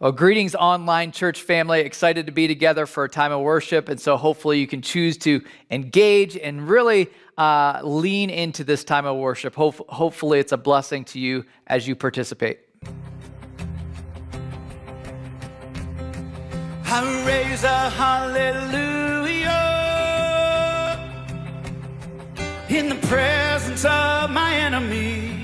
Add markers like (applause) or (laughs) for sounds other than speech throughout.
Well, greetings, online church family. Excited to be together for a time of worship. And so, hopefully, you can choose to engage and really uh, lean into this time of worship. Ho- hopefully, it's a blessing to you as you participate. I raise a hallelujah in the presence of my enemies.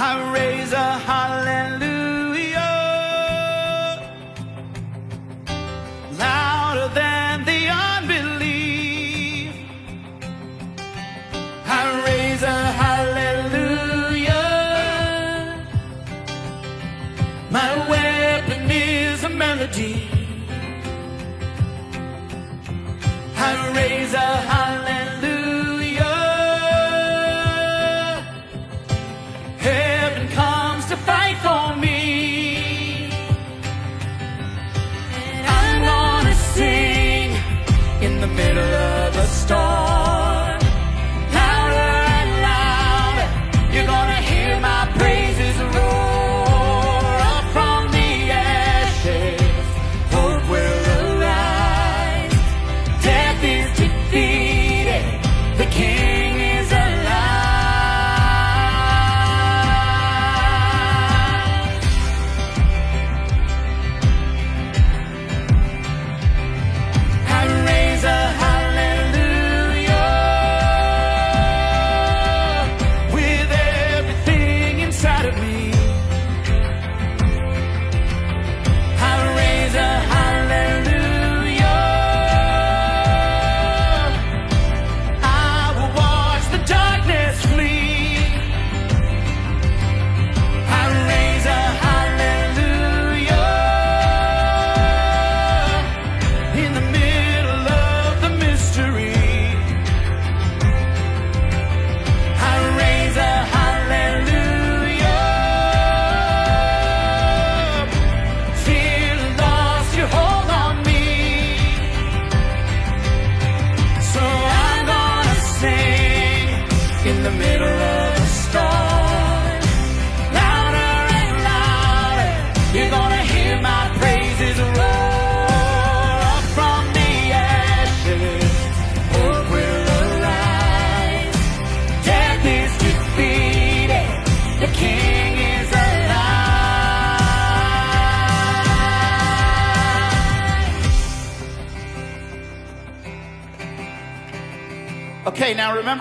I raise a hallelujah louder than the unbelief. I raise a hallelujah. My weapon is a melody. I raise a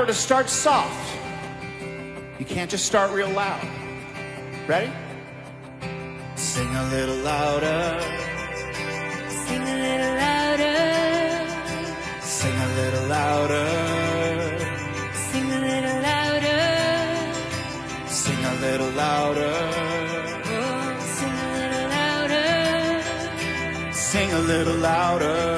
to start soft. You can't just start real loud. Ready? Sing a little louder. Sing a little louder. Sing a little louder. Sing a little louder. Sing a little louder. Oh, sing a little louder. Sing a little louder.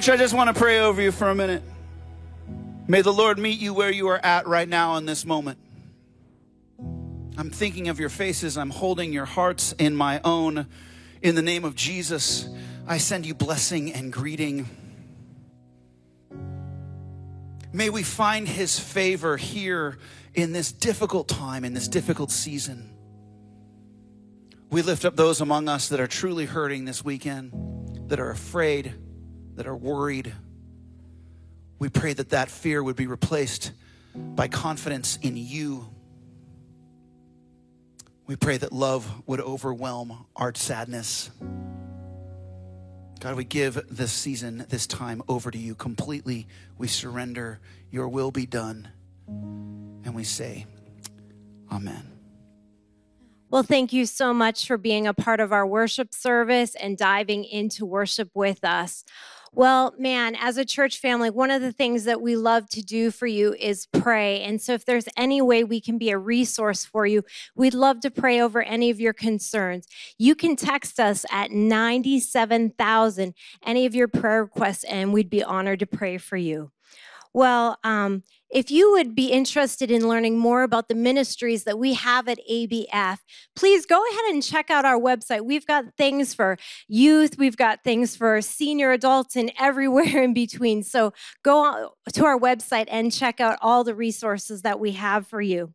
Church, I just want to pray over you for a minute. May the Lord meet you where you are at right now in this moment. I'm thinking of your faces. I'm holding your hearts in my own. In the name of Jesus, I send you blessing and greeting. May we find his favor here in this difficult time, in this difficult season. We lift up those among us that are truly hurting this weekend, that are afraid, that are worried. We pray that that fear would be replaced by confidence in you. We pray that love would overwhelm our sadness. God, we give this season, this time over to you completely. We surrender. Your will be done. And we say, Amen. Well, thank you so much for being a part of our worship service and diving into worship with us. Well, man, as a church family, one of the things that we love to do for you is pray. And so, if there's any way we can be a resource for you, we'd love to pray over any of your concerns. You can text us at 97,000, any of your prayer requests, and we'd be honored to pray for you. Well, um, if you would be interested in learning more about the ministries that we have at ABF, please go ahead and check out our website. We've got things for youth, we've got things for senior adults, and everywhere in between. So go to our website and check out all the resources that we have for you.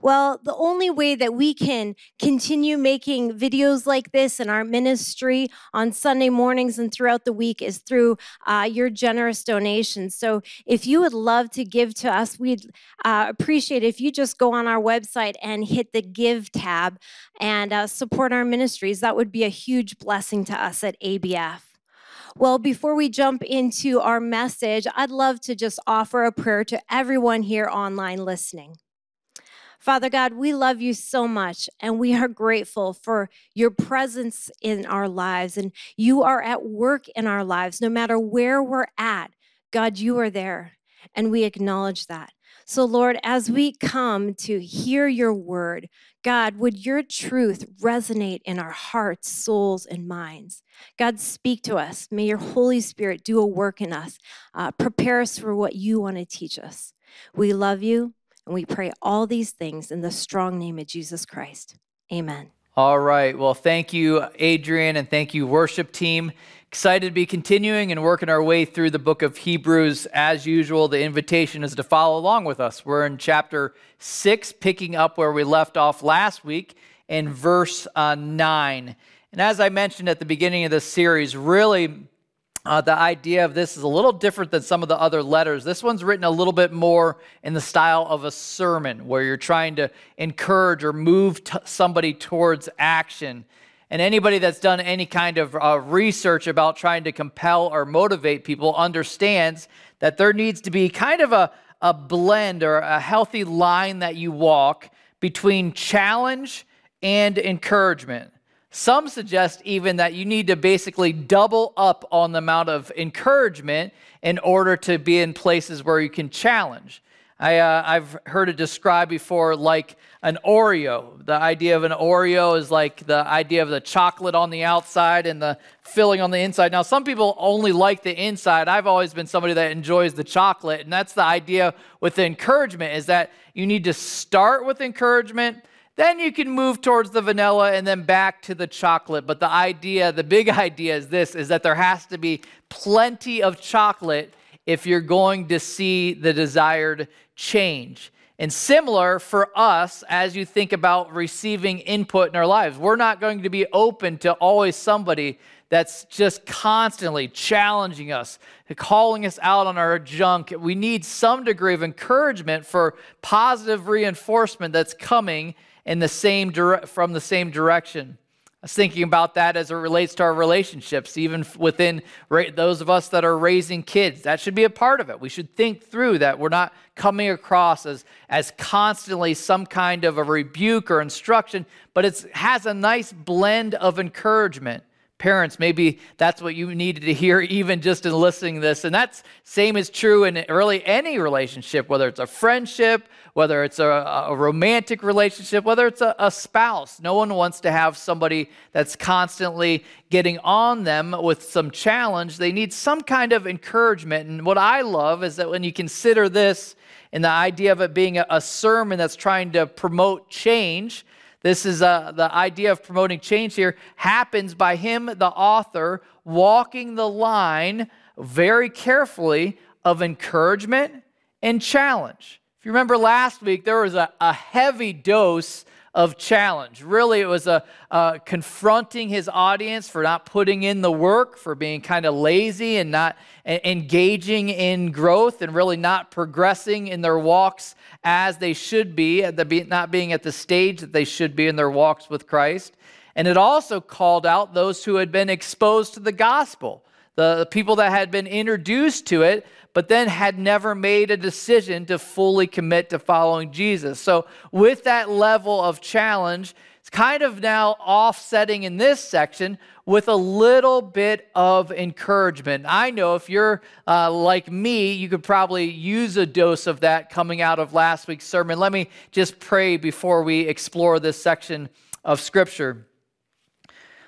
Well, the only way that we can continue making videos like this in our ministry on Sunday mornings and throughout the week is through uh, your generous donations. So if you would love to give to us, we'd uh, appreciate if you just go on our website and hit the Give tab and uh, support our ministries. That would be a huge blessing to us at ABF. Well, before we jump into our message, I'd love to just offer a prayer to everyone here online listening. Father God, we love you so much and we are grateful for your presence in our lives. And you are at work in our lives, no matter where we're at. God, you are there and we acknowledge that. So, Lord, as we come to hear your word, God, would your truth resonate in our hearts, souls, and minds? God, speak to us. May your Holy Spirit do a work in us. Uh, prepare us for what you want to teach us. We love you. And we pray all these things in the strong name of Jesus Christ. Amen. All right. Well, thank you, Adrian, and thank you, worship team. Excited to be continuing and working our way through the book of Hebrews. As usual, the invitation is to follow along with us. We're in chapter six, picking up where we left off last week in verse uh, nine. And as I mentioned at the beginning of this series, really uh, the idea of this is a little different than some of the other letters. This one's written a little bit more in the style of a sermon, where you're trying to encourage or move t- somebody towards action. And anybody that's done any kind of uh, research about trying to compel or motivate people understands that there needs to be kind of a, a blend or a healthy line that you walk between challenge and encouragement. Some suggest even that you need to basically double up on the amount of encouragement in order to be in places where you can challenge. I, uh, I've heard it described before like an Oreo. The idea of an Oreo is like the idea of the chocolate on the outside and the filling on the inside. Now, some people only like the inside. I've always been somebody that enjoys the chocolate, and that's the idea with the encouragement is that you need to start with encouragement then you can move towards the vanilla and then back to the chocolate. But the idea, the big (laughs) idea is this is that there has to be plenty of chocolate if you're going to see the desired change. And similar for us as you think about receiving input in our lives. We're not going to be open to always somebody that's just constantly challenging us, calling us out on our junk. We need some degree of encouragement for positive reinforcement that's coming in the same dire- from the same direction. I was thinking about that as it relates to our relationships, even within ra- those of us that are raising kids. That should be a part of it. We should think through that we're not coming across as, as constantly some kind of a rebuke or instruction, but it has a nice blend of encouragement Parents, maybe that's what you needed to hear even just in listening to this. And that's same is true in really any relationship, whether it's a friendship, whether it's a, a romantic relationship, whether it's a, a spouse. No one wants to have somebody that's constantly getting on them with some challenge. They need some kind of encouragement. And what I love is that when you consider this and the idea of it being a, a sermon that's trying to promote change, this is uh, the idea of promoting change here happens by him, the author, walking the line very carefully of encouragement and challenge. If you remember last week, there was a, a heavy dose of challenge. Really, it was a, confronting his audience for not putting in the work, for being kind of lazy and not engaging in growth and really not progressing in their walks as they should be, not being at the stage that they should be in their walks with Christ. And it also called out those who had been exposed to the gospel, the people that had been introduced to it, but then had never made a decision to fully commit to following Jesus. So, with that level of challenge, it's kind of now offsetting in this section with a little bit of encouragement. I know if you're uh, like me, you could probably use a dose of that coming out of last week's sermon. Let me just pray before we explore this section of Scripture.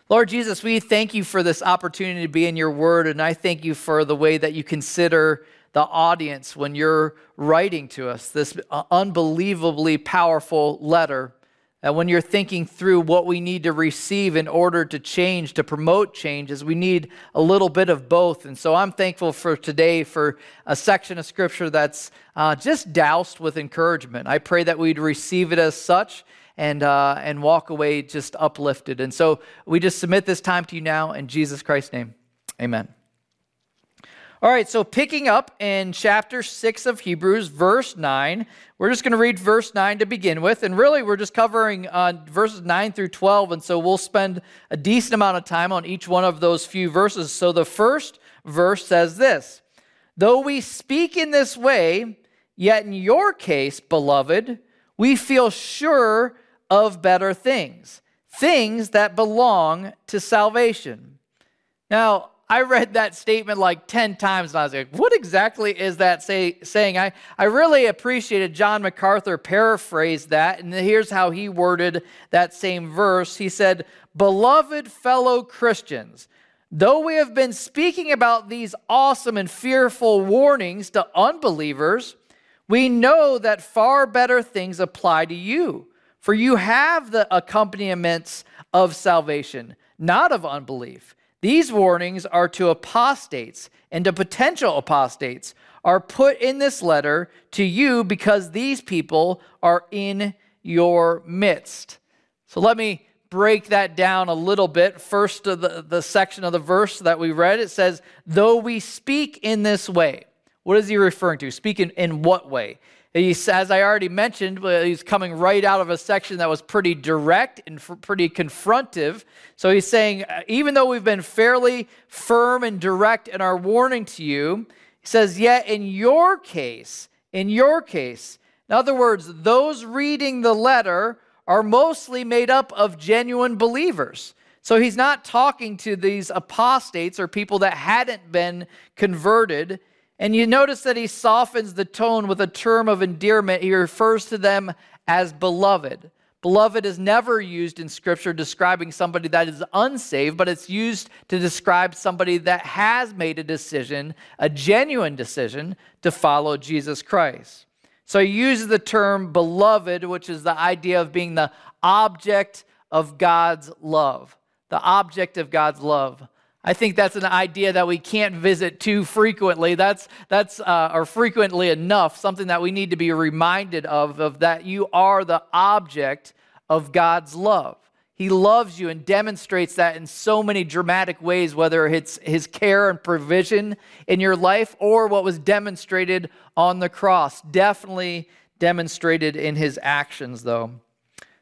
Lord Jesus, we thank you for this opportunity to be in your word, and I thank you for the way that you consider the audience when you're writing to us this uh, unbelievably powerful letter. And when you're thinking through what we need to receive in order to change, to promote changes, we need a little bit of both. And so I'm thankful for today for a section of scripture that's uh, just doused with encouragement. I pray that we'd receive it as such and, uh, and walk away just uplifted. And so we just submit this time to you now in Jesus Christ's name. Amen. All right, so picking up in chapter 6 of Hebrews, verse 9, we're just going to read verse 9 to begin with. And really, we're just covering uh, verses 9 through 12. And so we'll spend a decent amount of time on each one of those few verses. So the first verse says this Though we speak in this way, yet in your case, beloved, we feel sure of better things, things that belong to salvation. Now, I read that statement like 10 times and I was like, what exactly is that say, saying? I, I really appreciated John MacArthur paraphrased that, and here's how he worded that same verse. He said, Beloved fellow Christians, though we have been speaking about these awesome and fearful warnings to unbelievers, we know that far better things apply to you, for you have the accompaniments of salvation, not of unbelief. These warnings are to apostates and to potential apostates are put in this letter to you because these people are in your midst. So let me break that down a little bit. First, the, the section of the verse that we read, it says, Though we speak in this way. What is he referring to? Speak in, in what way? He's, as I already mentioned, he's coming right out of a section that was pretty direct and pretty confrontive. So he's saying, uh, even though we've been fairly firm and direct in our warning to you, he says, yet in your case, in your case, in other words, those reading the letter are mostly made up of genuine believers. So he's not talking to these apostates or people that hadn't been converted. And you notice that he softens the tone with a term of endearment. He refers to them as beloved. Beloved is never used in Scripture describing somebody that is unsaved, but it's used to describe somebody that has made a decision, a genuine decision, to follow Jesus Christ. So he uses the term beloved, which is the idea of being the object of God's love. The object of God's love. I think that's an idea that we can't visit too frequently. That's, that's uh, or frequently enough, something that we need to be reminded of, of that you are the object of God's love. He loves you and demonstrates that in so many dramatic ways, whether it's his care and provision in your life or what was demonstrated on the cross. Definitely demonstrated in his actions, though.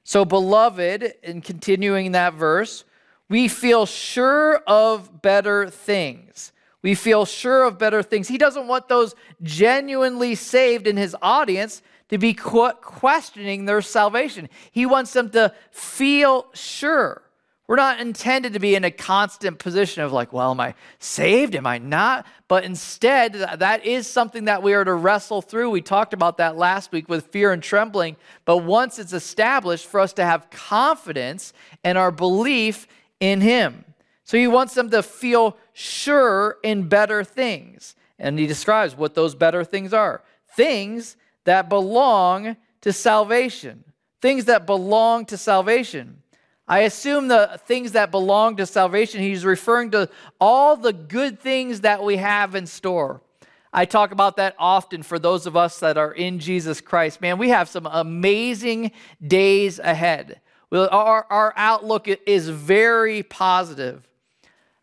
So, beloved, in continuing that verse, we feel sure of better things. We feel sure of better things. He doesn't want those genuinely saved in his audience to be questioning their salvation. He wants them to feel sure. We're not intended to be in a constant position of like, well, am I saved? Am I not? But instead, that is something that we are to wrestle through. We talked about that last week with fear and trembling. But once it's established, for us to have confidence and our belief in Him. So he wants them to feel sure in better things. And he describes what those better things are things that belong to salvation. Things that belong to salvation. I assume the things that belong to salvation, he's referring to all the good things that we have in store. I talk about that often for those of us that are in Jesus Christ. Man, we have some amazing days ahead. Well our, our outlook is very positive.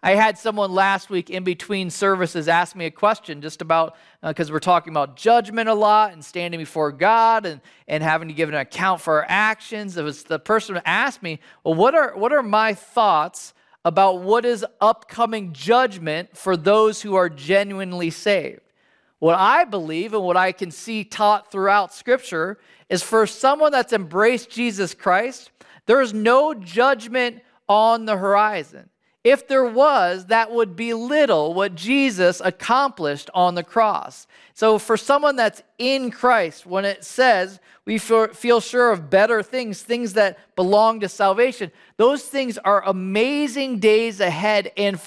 I had someone last week in between services ask me a question just about, because uh, we're talking about judgment a lot and standing before God and, and having to give an account for our actions. It was the person asked me, Well, what are, what are my thoughts about what is upcoming judgment for those who are genuinely saved? What I believe and what I can see taught throughout Scripture is for someone that's embraced Jesus Christ, there is no judgment on the horizon. If there was, that would belittle what Jesus accomplished on the cross. So, for someone that's in Christ, when it says we feel sure of better things, things that belong to salvation, those things are amazing days ahead, and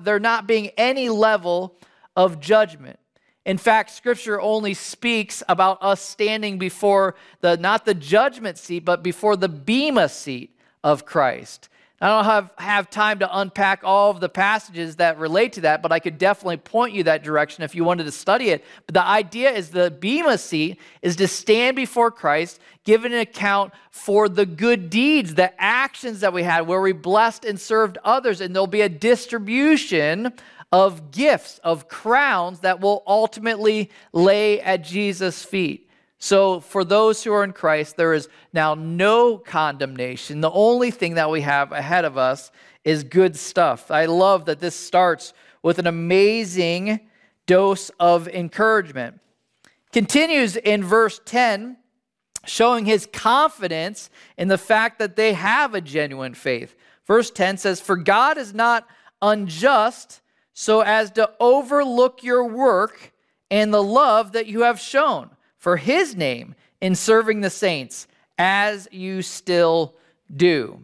they're not being any level of judgment. In fact, scripture only speaks about us standing before the not the judgment seat, but before the bema seat of Christ. I don't have, have time to unpack all of the passages that relate to that, but I could definitely point you that direction if you wanted to study it. But the idea is the Bema seat is to stand before Christ, give an account for the good deeds, the actions that we had, where we blessed and served others, and there'll be a distribution of gifts, of crowns that will ultimately lay at Jesus' feet. So, for those who are in Christ, there is now no condemnation. The only thing that we have ahead of us is good stuff. I love that this starts with an amazing dose of encouragement. Continues in verse 10, showing his confidence in the fact that they have a genuine faith. Verse 10 says, For God is not unjust so as to overlook your work and the love that you have shown for his name in serving the saints, as you still do.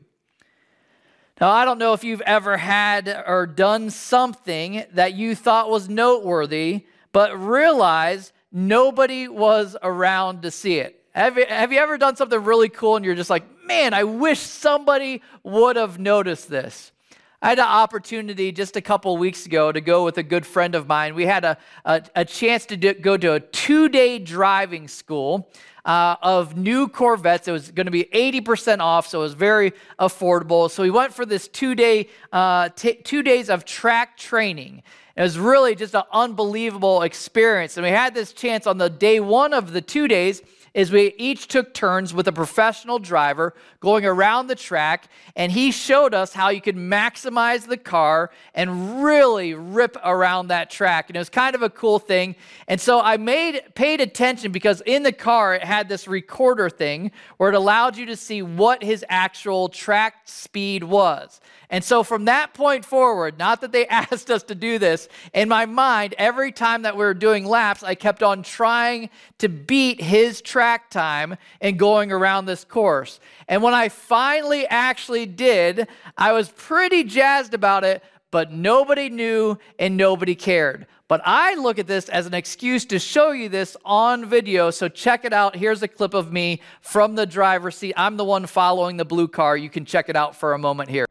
Now, I don't know if you've ever had or done something that you thought was noteworthy, but realized nobody was around to see it. Have you, have you ever done something really cool and you're just like, man, I wish somebody would have noticed this? I had an opportunity just a couple weeks ago to go with a good friend of mine. We had a, a, a chance to do, go to a two day driving school uh, of new Corvettes. It was going to be 80% off, so it was very affordable. So we went for this two day, uh, t- two days of track training. It was really just an unbelievable experience. And we had this chance on the day one of the two days is we each took turns with a professional driver going around the track, and he showed us how you could maximize the car and really rip around that track. And it was kind of a cool thing. And so I made paid attention because in the car it had this recorder thing where it allowed you to see what his actual track speed was. And so from that point forward, not that they (laughs) asked us to do this, in my mind, every time that we were doing laps, I kept on trying to beat his track time and going around this course. And when I finally actually did, I was pretty jazzed about it, but nobody knew and nobody cared. But I look at this as an excuse to show you this on video. So check it out. Here's a clip of me from the driver's seat. I'm the one following the blue car. You can check it out for a moment here.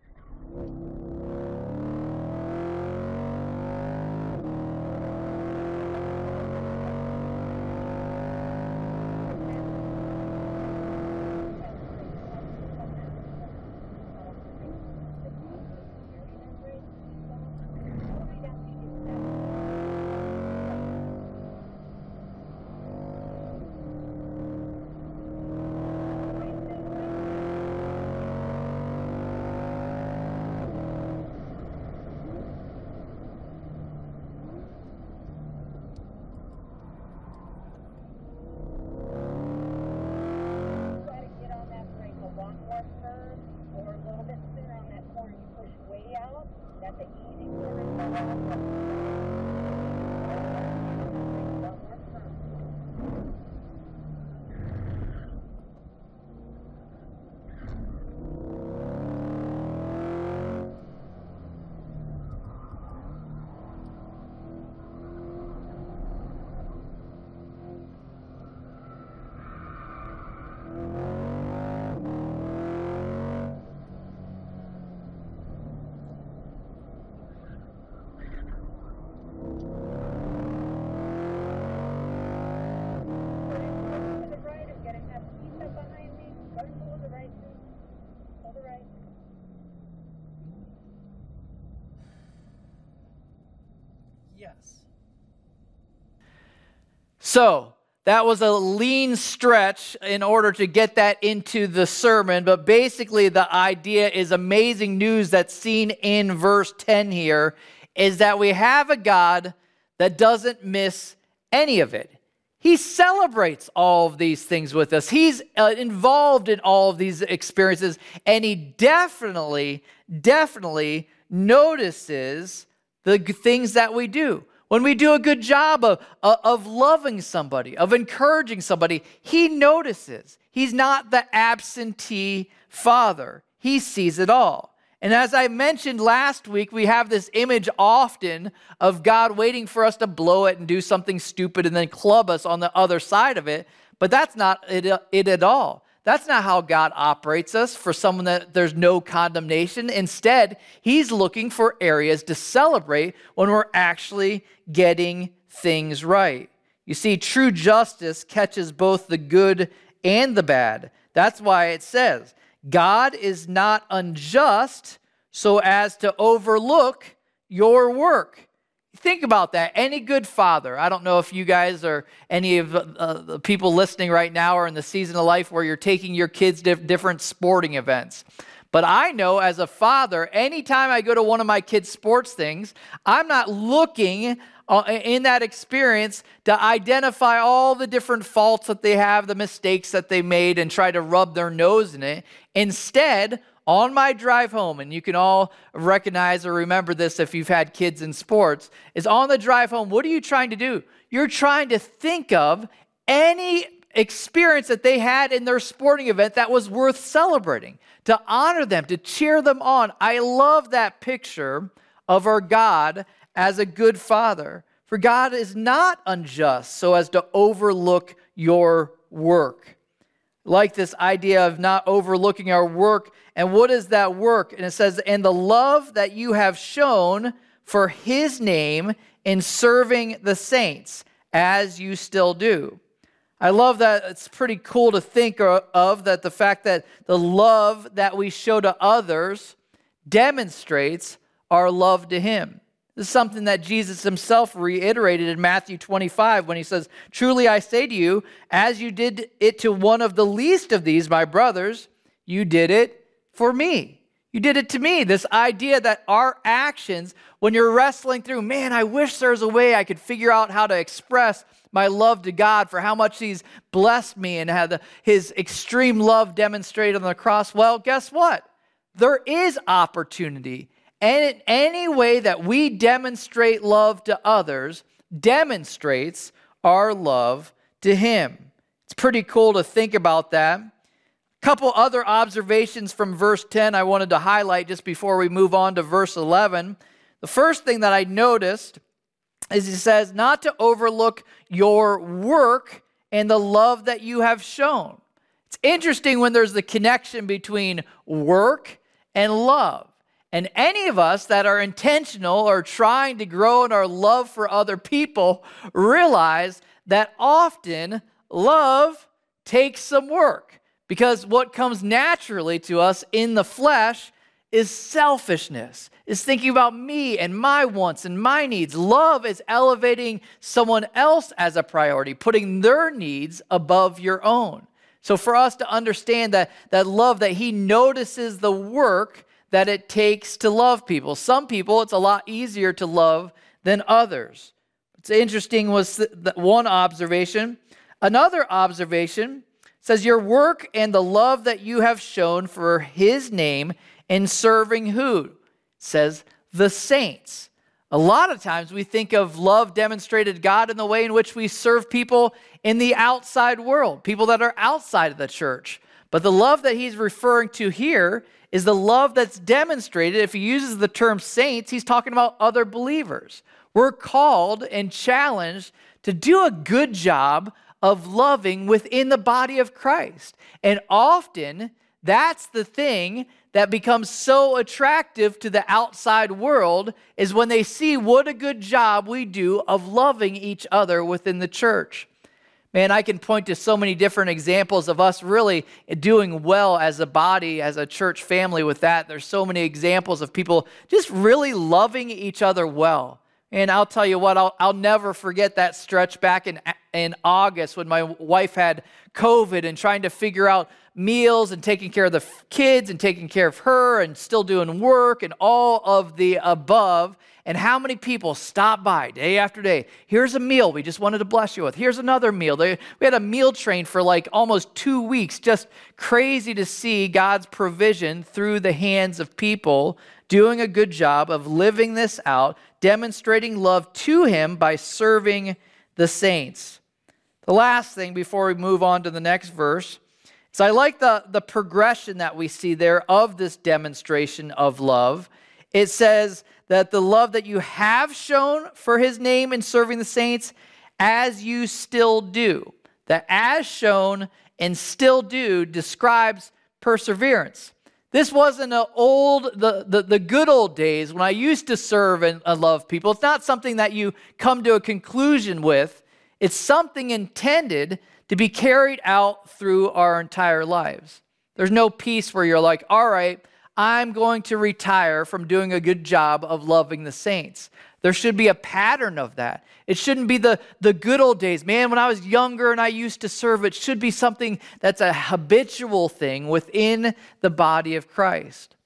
Out, that's an easy corner to go off. So that was a lean stretch in order to get that into the sermon, but basically the idea is amazing news that's seen in verse 10 here is that we have a God that doesn't miss any of it. He celebrates all of these things with us. He's uh, involved in all of these experiences, and he definitely, definitely notices the things that we do. When we do a good job of, of, loving somebody, of encouraging somebody, he notices. He's not the absentee father, he sees it all. And as I mentioned last week, we have this image often of God waiting for us to blow it and do something stupid and then club us on the other side of it. But that's not it, it at all. That's not how God operates us for someone that there's no condemnation. Instead, He's looking for areas to celebrate when we're actually getting things right. You see, true justice catches both the good and the bad. That's why it says, God is not unjust so as to overlook your work. Think about that. Any good father, I don't know if you guys or any of uh, the people listening right now are in the season of life where you're taking your kids to different sporting events. But I know as a father, anytime I go to one of my kids' sports things, I'm not looking uh, in that experience to identify all the different faults that they have, the mistakes that they made, and try to rub their nose in it. Instead, on my drive home, and you can all recognize or remember this if you've had kids in sports, is on the drive home, what are you trying to do? You're trying to think of any experience that they had in their sporting event that was worth celebrating, to honor them, to cheer them on. I love that picture of our God as a good father. For God is not unjust so as to overlook your work. Like this idea of not overlooking our work. And what is that work? And it says, and the love that you have shown for his name in serving the saints, as you still do. I love that it's pretty cool to think of that the fact that the love that we show to others demonstrates our love to him. This is something that Jesus himself reiterated in Matthew 25 when he says, Truly I say to you, as you did it to one of the least of these, my brothers, you did it for me. You did it to me. This idea that our actions, when you're wrestling through, man, I wish there's a way I could figure out how to express my love to God for how much He's blessed me and had His extreme love demonstrated on the cross. Well, guess what? There is opportunity and any way that we demonstrate love to others demonstrates our love to Him. It's pretty cool to think about that. A couple other observations from verse 10 I wanted to highlight just before we move on to verse 11. The first thing that I noticed is he says, not to overlook your work and the love that you have shown. It's interesting when there's the connection between work and love. And any of us that are intentional or trying to grow in our love for other people realize that often love takes some work because what comes naturally to us in the flesh is selfishness, is thinking about me and my wants and my needs. Love is elevating someone else as a priority, putting their needs above your own. So for us to understand that that love that he notices the work that it takes to love people. Some people, it's a lot easier to love than others. It's interesting was one observation. Another observation says, Your work and the love that you have shown for his name in serving who? It says, the saints. A lot of times we think of love demonstrated God in the way in which we serve people in the outside world, people that are outside of the church. But the love that he's referring to here is the love that's demonstrated. If he uses the term saints, he's talking about other believers. We're called and challenged to do a good job of loving within the body of Christ. And often, that's the thing that becomes so attractive to the outside world is when they see what a good job we do of loving each other within the church. Man, I can point to so many different examples of us really doing well as a body, as a church family with that. There's so many examples of people just really loving each other well. And I'll tell you what, I'll, I'll never forget that stretch back in, in August when my wife had COVID and trying to figure out meals and taking care of the kids and taking care of her and still doing work and all of the above. And how many people stop by day after day? Here's a meal we just wanted to bless you with. Here's another meal. we had a meal train for like almost two weeks. Just crazy to see God's provision through the hands of people doing a good job of living this out, demonstrating love to Him by serving the saints. The last thing before we move on to the next verse so I like the, the progression that we see there of this demonstration of love. It says that the love that you have shown for his name in serving the saints, as you still do. That as shown and still do describes perseverance. This wasn't an old, the, the, the, good old days when I used to serve and, and love people. It's not something that you come to a conclusion with. It's something intended to be carried out through our entire lives. There's no peace where you're like, all right, I'm going to retire from doing a good job of loving the saints. There should be a pattern of that. It shouldn't be the, the good old days. Man, when I was younger and I used to serve, it should be something that's a habitual thing within the body of Christ.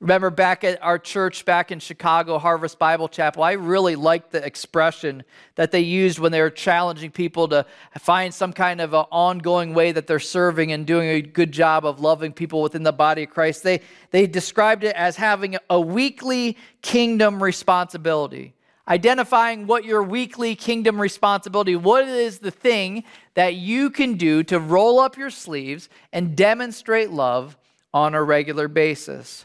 Remember back at our church back in Chicago, Harvest Bible Chapel, I really liked the expression that they used when they were challenging people to find some kind of an ongoing way that they're serving and doing a good job of loving people within the body of Christ. They, they described it as having a weekly kingdom responsibility, identifying what your weekly kingdom responsibility, what is the thing that you can do to roll up your sleeves and demonstrate love on a regular basis.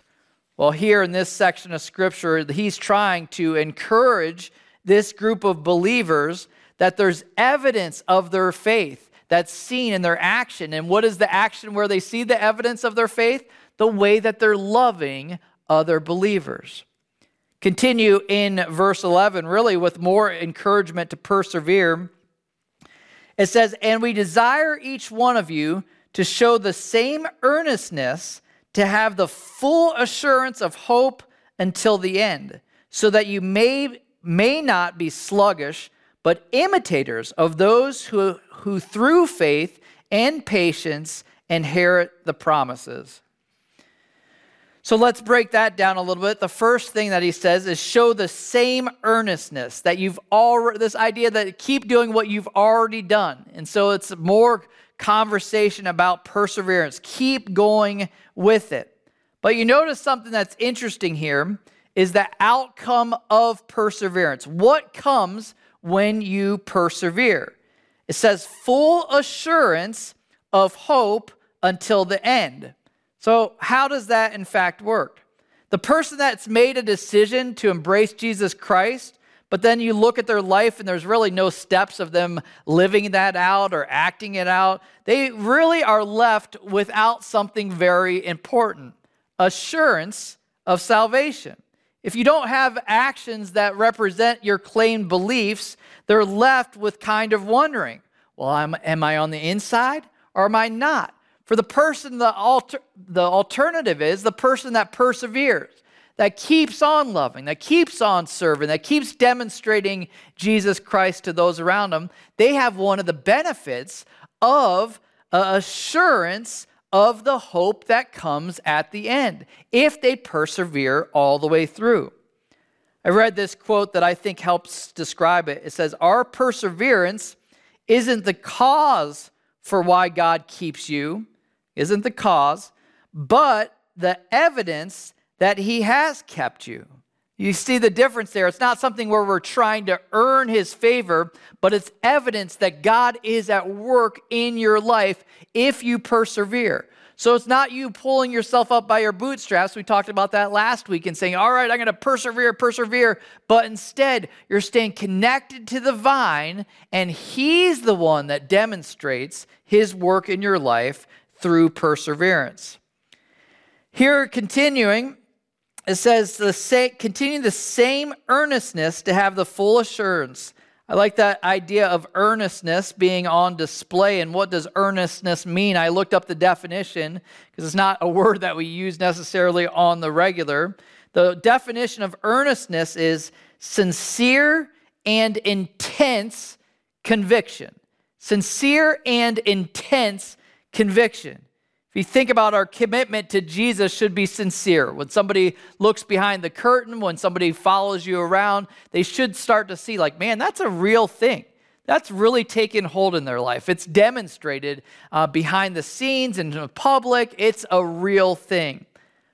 Well, here in this section of scripture, he's trying to encourage this group of believers that there's evidence of their faith that's seen in their action. And what is the action where they see the evidence of their faith? The way that they're loving other believers. Continue in verse 11, really with more encouragement to persevere. It says, And we desire each one of you to show the same earnestness to have the full assurance of hope until the end, so that you may, may not be sluggish, but imitators of those who, who through faith and patience inherit the promises. So let's break that down a little bit. The first thing that he says is show the same earnestness that you've already, this idea that keep doing what you've already done. And so it's more conversation about perseverance. Keep going with it. But you notice something that's interesting here is the outcome of perseverance. What comes when you persevere? It says full assurance of hope until the end. So, how does that in fact work? The person that's made a decision to embrace Jesus Christ but then you look at their life and there's really no steps of them living that out or acting it out. They really are left without something very important assurance of salvation. If you don't have actions that represent your claimed beliefs, they're left with kind of wondering well, am, am I on the inside or am I not? For the person, the, alter, the alternative is the person that perseveres that keeps on loving, that keeps on serving, that keeps demonstrating Jesus Christ to those around them, they have one of the benefits of assurance of the hope that comes at the end if they persevere all the way through. I read this quote that I think helps describe it. It says, Our perseverance isn't the cause for why God keeps you, isn't the cause, but the evidence that He has kept you. You see the difference there. It's not something where we're trying to earn his favor, but it's evidence that God is at work in your life if you persevere. So it's not you pulling yourself up by your bootstraps. We talked about that last week and saying, All right, I'm going to persevere, persevere. But instead, you're staying connected to the vine, and He's the one that demonstrates His work in your life through perseverance. Here, continuing, it says, the same, continue the same earnestness to have the full assurance. I like that idea of earnestness being on display. And what does earnestness mean? I looked up the definition because it's not a word that we use necessarily on the regular. The definition of earnestness is sincere and intense conviction. Sincere and intense conviction. If you think about our commitment to Jesus should be sincere. When somebody looks behind the curtain, when somebody follows you around, they should start to see like, man, that's a real thing. That's really taken hold in their life. It's demonstrated uh, behind the scenes and in public. It's a real thing.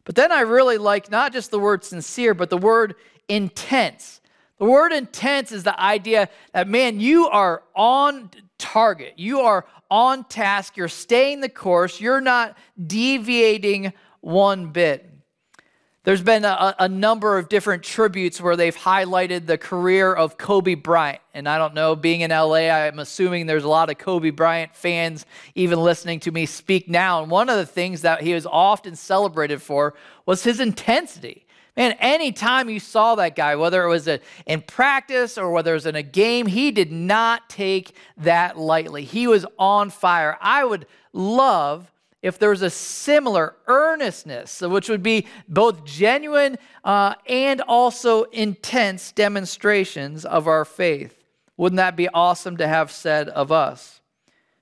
But then I really like not just the word sincere, but the word intense. The word intense is the idea that, man, you are on target. You are on task, you're staying the course, you're not deviating one bit. There's been a, a, number of different tributes where they've highlighted the career of Kobe Bryant. And I don't know, being in LA, I'm assuming there's a lot of Kobe Bryant fans even listening to me speak now. And one of the things that he was often celebrated for was his intensity. Man, anytime you saw that guy, whether it was a, in practice or whether it was in a game, he did not take that lightly. He was on fire. I would love if there was a similar earnestness, which would be both genuine uh, and also intense demonstrations of our faith. Wouldn't that be awesome to have said of us?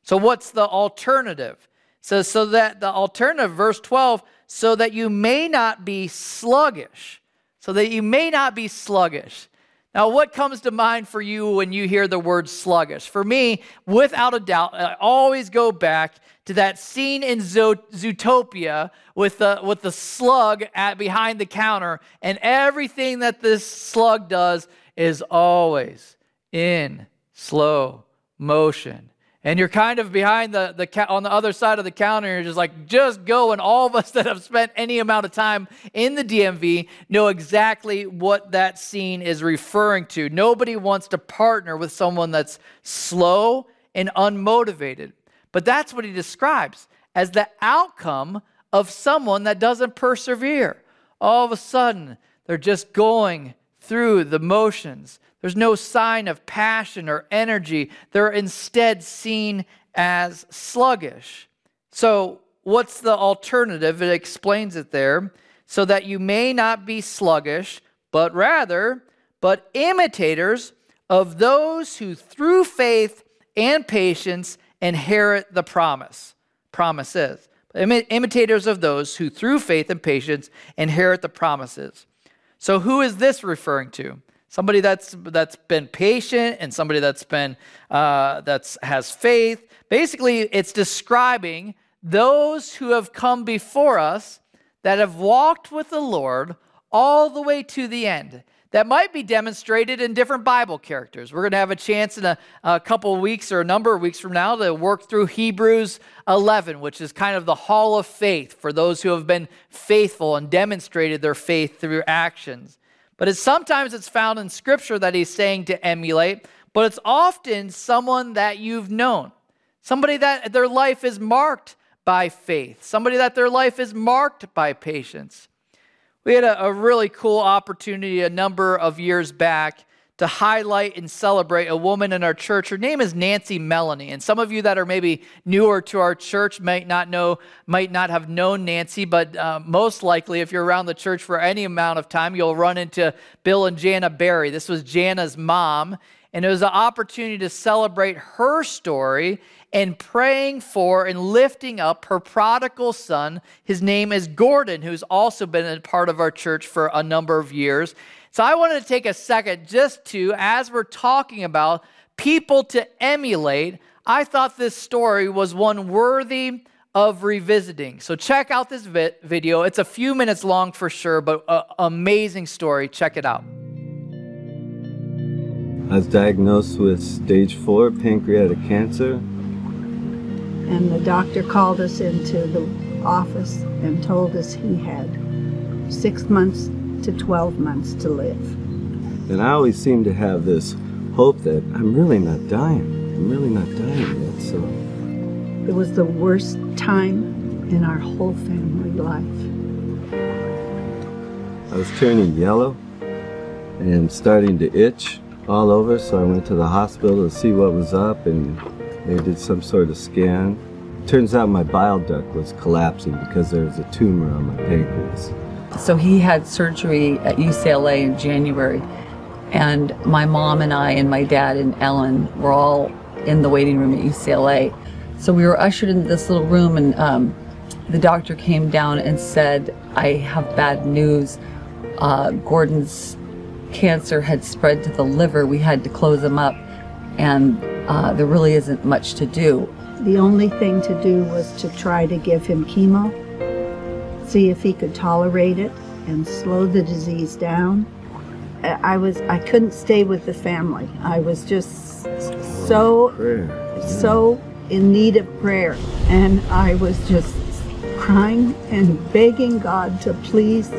So, what's the alternative? Says, so that the alternative, verse 12, so that you may not be sluggish. So that you may not be sluggish. Now, what comes to mind for you when you hear the word sluggish? For me, without a doubt, I always go back to that scene in Zootopia with the, with the slug at behind the counter, and everything that this slug does is always in slow motion and you're kind of behind the, the on the other side of the counter you're just like just go and all of us (laughs) that have spent any amount of time in the dmv know exactly what that scene is referring to. Nobody wants to partner with someone that's slow and unmotivated. But that's what he describes as the outcome of someone that doesn't persevere. All of a sudden they're just going through the motions there's no sign of passion or energy. They're instead seen as sluggish. So, what's the alternative? It explains it there. So that you may not be sluggish, but rather, but imitators of those who through faith and patience inherit the promise. Promises. Imitators of those who through faith and patience inherit the promises. So, who is this referring to? Somebody that's that's been patient and somebody that's been uh, that's has faith. Basically it's describing those who have come before us that have walked with the lord all the way to the end. That might be demonstrated in different bible characters. We're going to have a chance in a, a couple of weeks or a number of weeks from now to work through hebrews 11 which is kind of the hall of faith for those who have been faithful and demonstrated their faith through actions but it's sometimes it's found in scripture that he's saying to emulate, but it's often someone that you've known. Somebody that their life is marked by faith, somebody that their life is marked by patience. We had a, a really cool opportunity a number of years back to highlight and celebrate a woman in our church. Her name is Nancy Melanie. And some of you that are maybe newer to our church might not know, might not have known Nancy, but uh, most likely, if you're around the church for any amount of time, you'll run into Bill and Jana Barry. This was Jana's mom. And it was an opportunity to celebrate her story and praying for and lifting up her prodigal son. His name is Gordon, who's also been a part of our church for a number of years. So I wanted to take a second just to, as we're talking about people to emulate, I thought this story was one worthy of revisiting. So check out this vi- video. It's a few minutes long for sure, but an amazing story. Check it out. I was diagnosed with stage four pancreatic cancer. And the doctor called us into the office and told us he had six months to 12 months to live. And I always seem to have this hope that I'm really not dying. I'm really not dying yet. So It was the worst time in our whole family life. I was turning yellow and starting to itch all over. So I went to the hospital to see what was up and they did some sort of scan. Turns out my bile duct was collapsing because there was a tumor on my pancreas. So he had surgery at UCLA in January. And my mom and I and my dad and Ellen were all in the waiting room at UCLA. So we were ushered into this little room, and um, the doctor came down and said, I have bad news. Uh, Gordon's cancer had spread to the liver. We had to close him up, and uh, there really isn't much to do. The only thing to do was to try to give him chemo, see if he could tolerate it, and slow the disease down. I was I couldn't stay with the family. I was just so so in need of prayer, and I was just crying and begging God to please,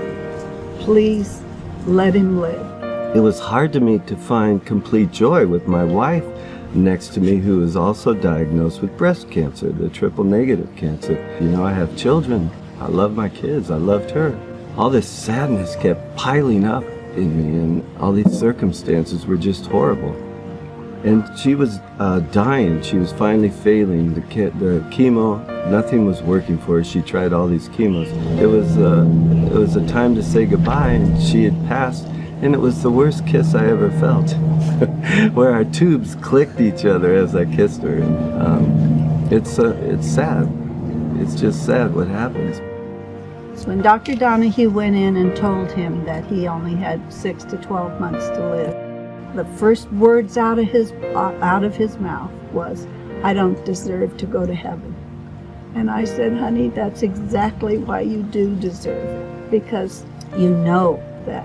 please let him live. It was hard to me to find complete joy with my wife next to me who is also diagnosed with breast cancer, the triple negative cancer. You know, I have children. I love my kids. I loved her. All this sadness kept piling up in me, and all these circumstances were just horrible. And she was uh, dying. She was finally failing. The, ke- the chemo, nothing was working for her. She tried all these chemos. It was, uh, it was a time to say goodbye, and she had passed. And it was the worst kiss I ever felt, (laughs) where our tubes clicked each other as I kissed her. And um, it's, uh, it's sad. It's just sad what happens. When Dr. Donahue went in and told him that he only had six to 12 months to live, the first words out of his out of his mouth was, "I don't deserve to go to heaven." And I said, "Honey, that's exactly why you do deserve it, because you know that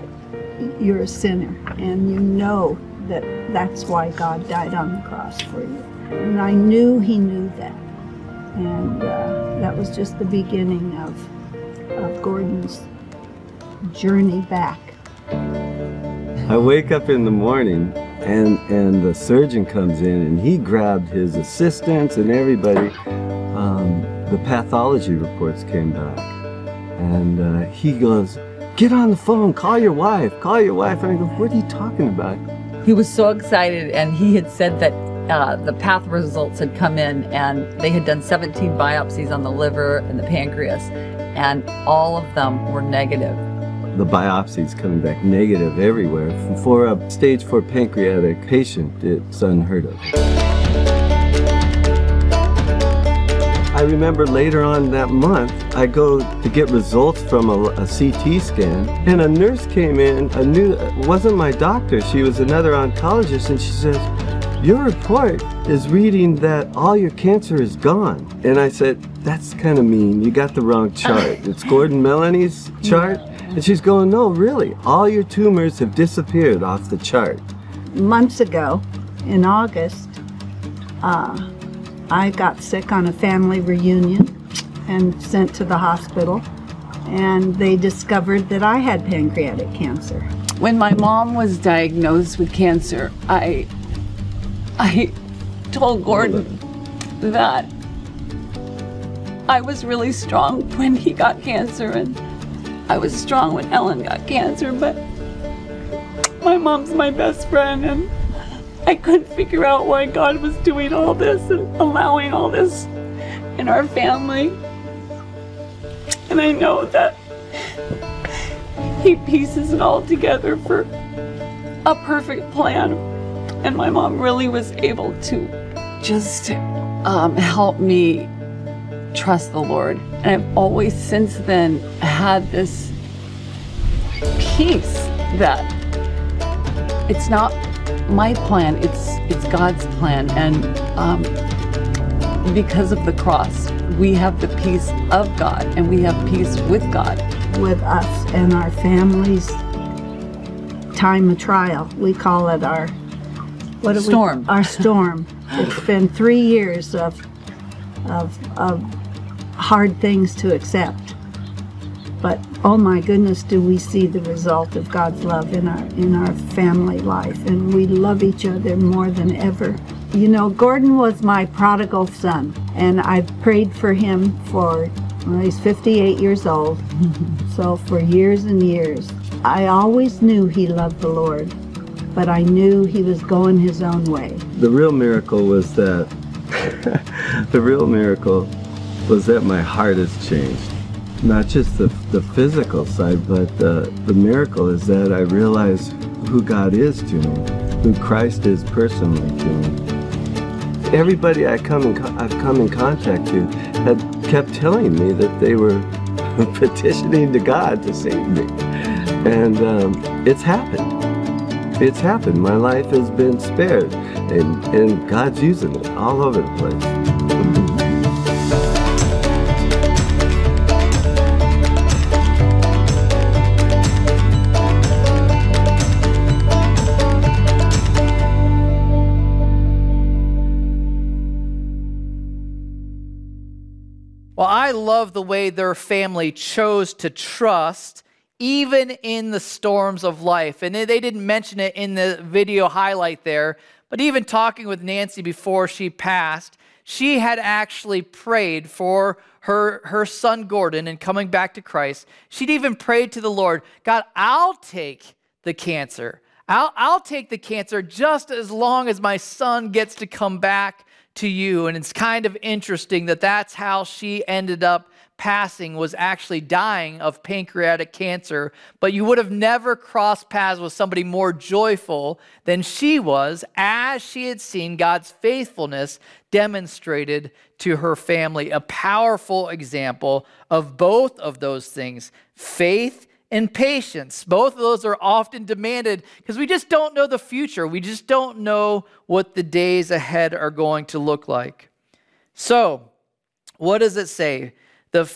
you're a sinner, and you know that that's why God died on the cross for you." And I knew he knew that, and uh, that was just the beginning of of Gordon's journey back. I wake up in the morning and and the surgeon comes in and he grabbed his assistants and everybody. Um, the pathology reports came back and uh, he goes, "Get on the phone, call your wife, call your wife." And I go, "What are you talking about?" He was so excited, and he had said that uh, the path results had come in, and they had done 17 biopsies on the liver and the pancreas, and all of them were negative. The biopsies coming back negative everywhere. For a stage four pancreatic patient, it's unheard of. I remember later on that month, I go to get results from a, a CT scan, and a nurse came in. A new it wasn't my doctor; she was another oncologist, and she says, "Your report is reading that all your cancer is gone." And I said, "That's kind of mean. You got the wrong chart. (laughs) It's Gordon Melanie's chart." And she's going, "No, really. All your tumors have disappeared off the chart." Months ago, in August, uh, I got sick on a family reunion and sent to the hospital, and they discovered that I had pancreatic cancer. When my mom was diagnosed with cancer, I I told Gordon that I was really strong when he got cancer and I was strong when Ellen got cancer, but my mom's my best friend and I couldn't figure out why God was doing all this and allowing all this in our family. And I know that He pieces it all together for a perfect plan. And my mom really was able to just um, help me trust the Lord. And I've always since then had this peace that it's not my plan, it's it's God's plan. And um, because of the cross, we have the peace of God and we have peace with God. With us and our families, time of trial. We call it our what Storm. We, our storm. it's been three years of, of of hard things to accept. But oh my goodness, do we see the result of God's love in our in our family life, and we love each other more than ever. You know, Gordon was my prodigal son, and I've prayed for him for well, he's 58 years old. (laughs) so for years and years, I always knew he loved the Lord, but I knew he was going his own way. The real miracle was that (laughs) the real miracle was that my heart has changed. Not just the, the physical side, but the, the miracle is that I realize who God is to me, who Christ is personally to me. Everybody I come in, I've come in contact to had kept telling me that they were (laughs) petitioning to God to save me. And um, it's happened. It's happened. My life has been spared, and, and God's using it all over the place. Well, I love the way their family chose to trust even in the storms of life. And they didn't mention it in the video highlight there, but even talking with Nancy before she passed, she had actually prayed for her, her son Gordon and coming back to Christ. She'd even prayed to the Lord God, I'll take the cancer. I'll, I'll take the cancer just as long as my son gets to come back to you. And it's kind of interesting that that's how she ended up passing was actually dying of pancreatic cancer, but you would have never crossed paths with somebody more joyful than she was as she had seen God's faithfulness demonstrated to her family. A powerful example of both of those things faith and patience. Both of those are often demanded because we just don't know the future. We just don't know what the days ahead are going to look like. So, what does it say? The,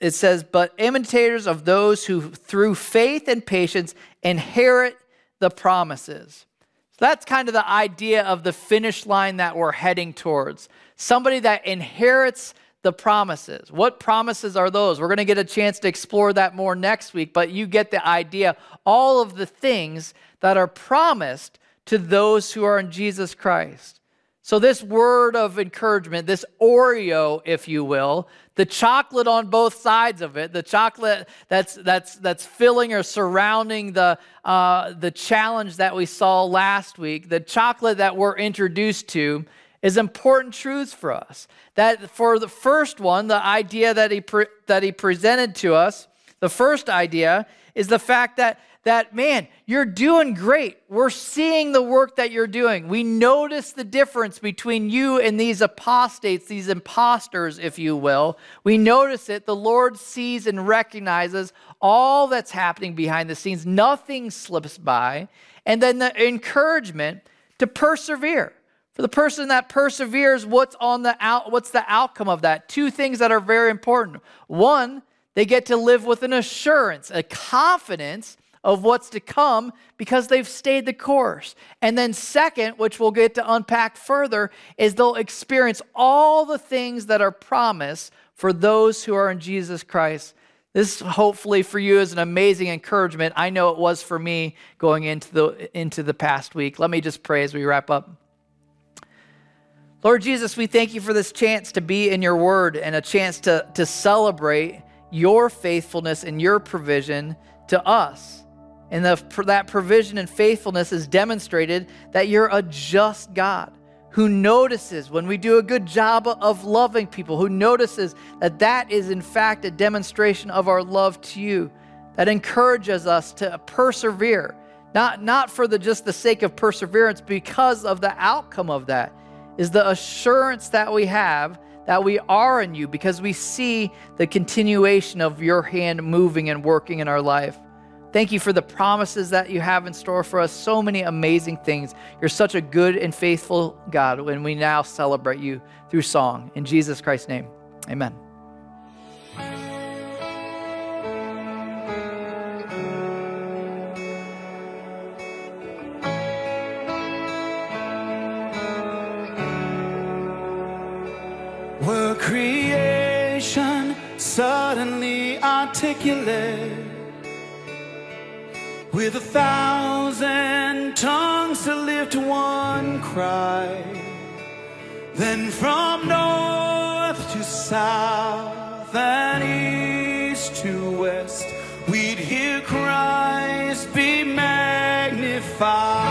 it says, but imitators of those who through faith and patience inherit the promises. So that's kind of the idea of the finish line that we're heading towards. Somebody that inherits the promises. What promises are those? We're going to get a chance to explore that more next week, but you get the idea. All of the things that are promised to those who are in Jesus Christ. So, this word of encouragement, this Oreo, if you will, the chocolate on both sides of it, the chocolate that's, that's, that's filling or surrounding the, uh, the challenge that we saw last week, the chocolate that we're introduced to, is important truths for us. That for the first one, the idea that he, pre- that he presented to us, the first idea is the fact that that, man, you're doing great. We're seeing the work that you're doing. We notice the difference between you and these apostates, these imposters, if you will. We notice it. The Lord sees and recognizes all that's happening behind the scenes. Nothing slips by. And then the encouragement to persevere. For the person that perseveres, what's on the out, what's the outcome of that? Two things that are very important. One, they get to live with an assurance, a confidence of what's to come because they've stayed the course. And then, second, which we'll get to unpack further, is they'll experience all the things that are promised for those who are in Jesus Christ. This hopefully for you is an amazing encouragement. I know it was for me going into the into the past week. Let me just pray as we wrap up. Lord Jesus, we thank you for this chance to be in your word and a chance to, to celebrate your faithfulness and your provision to us. And the, that provision and faithfulness is demonstrated that you're a just God who notices when we do a good job of loving people, who notices that that is in fact a demonstration of our love to you, that encourages us to persevere, not, not for the, just the sake of perseverance, because of the outcome of that is the assurance that we have that we are in you because we see the continuation of your hand moving and working in our life. Thank you for the promises that you have in store for us. So many amazing things. You're such a good and faithful God, and we now celebrate you through song. In Jesus Christ's name, amen. Were creation suddenly articulate? with a thousand tongues to lift one cry. Then from north to south and east to west, we'd hear Christ be magnified.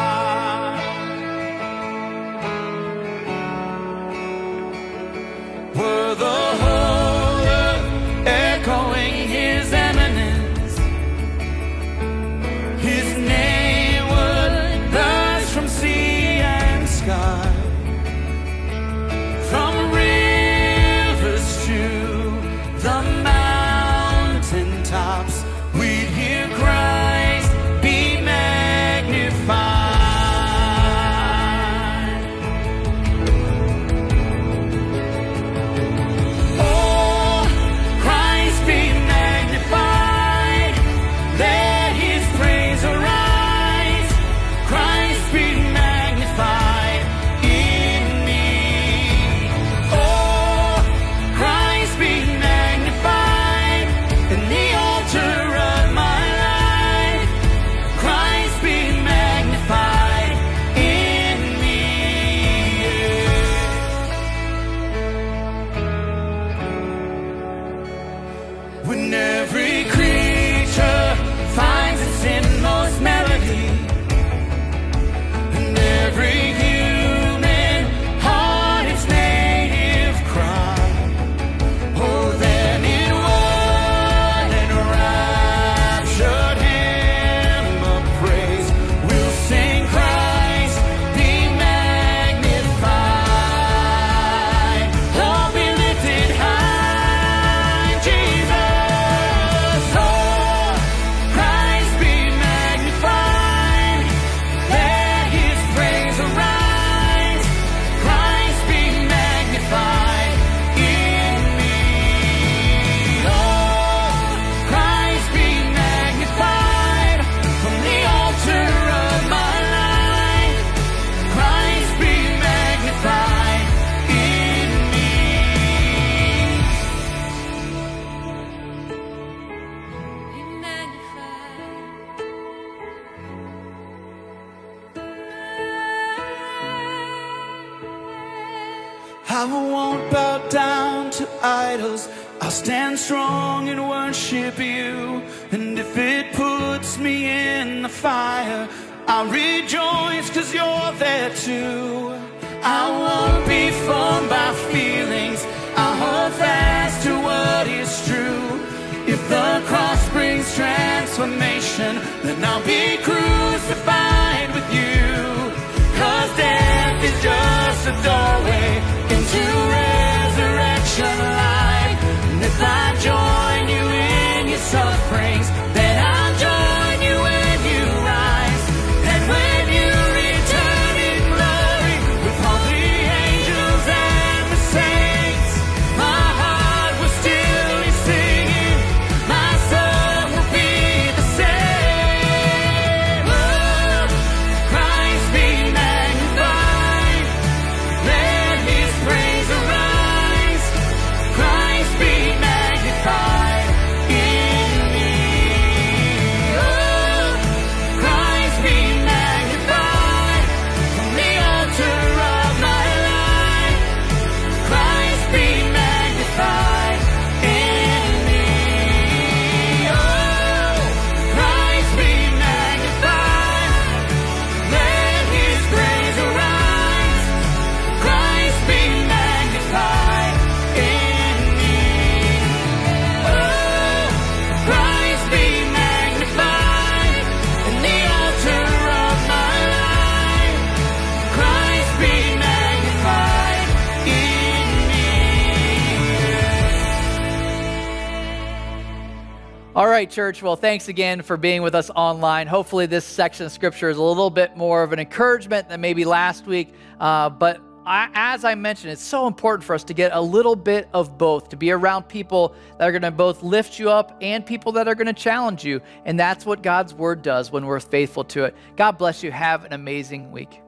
Right, church. Well, thanks again for being with us online. Hopefully, this section of scripture is a little bit more of an encouragement than maybe last week. Uh, but I, as I mentioned, it's so important for us to get a little bit of both, to be around people that are going to both lift you up and people that are going to challenge you. And that's what God's word does when we're faithful to it. God bless you. Have an amazing week.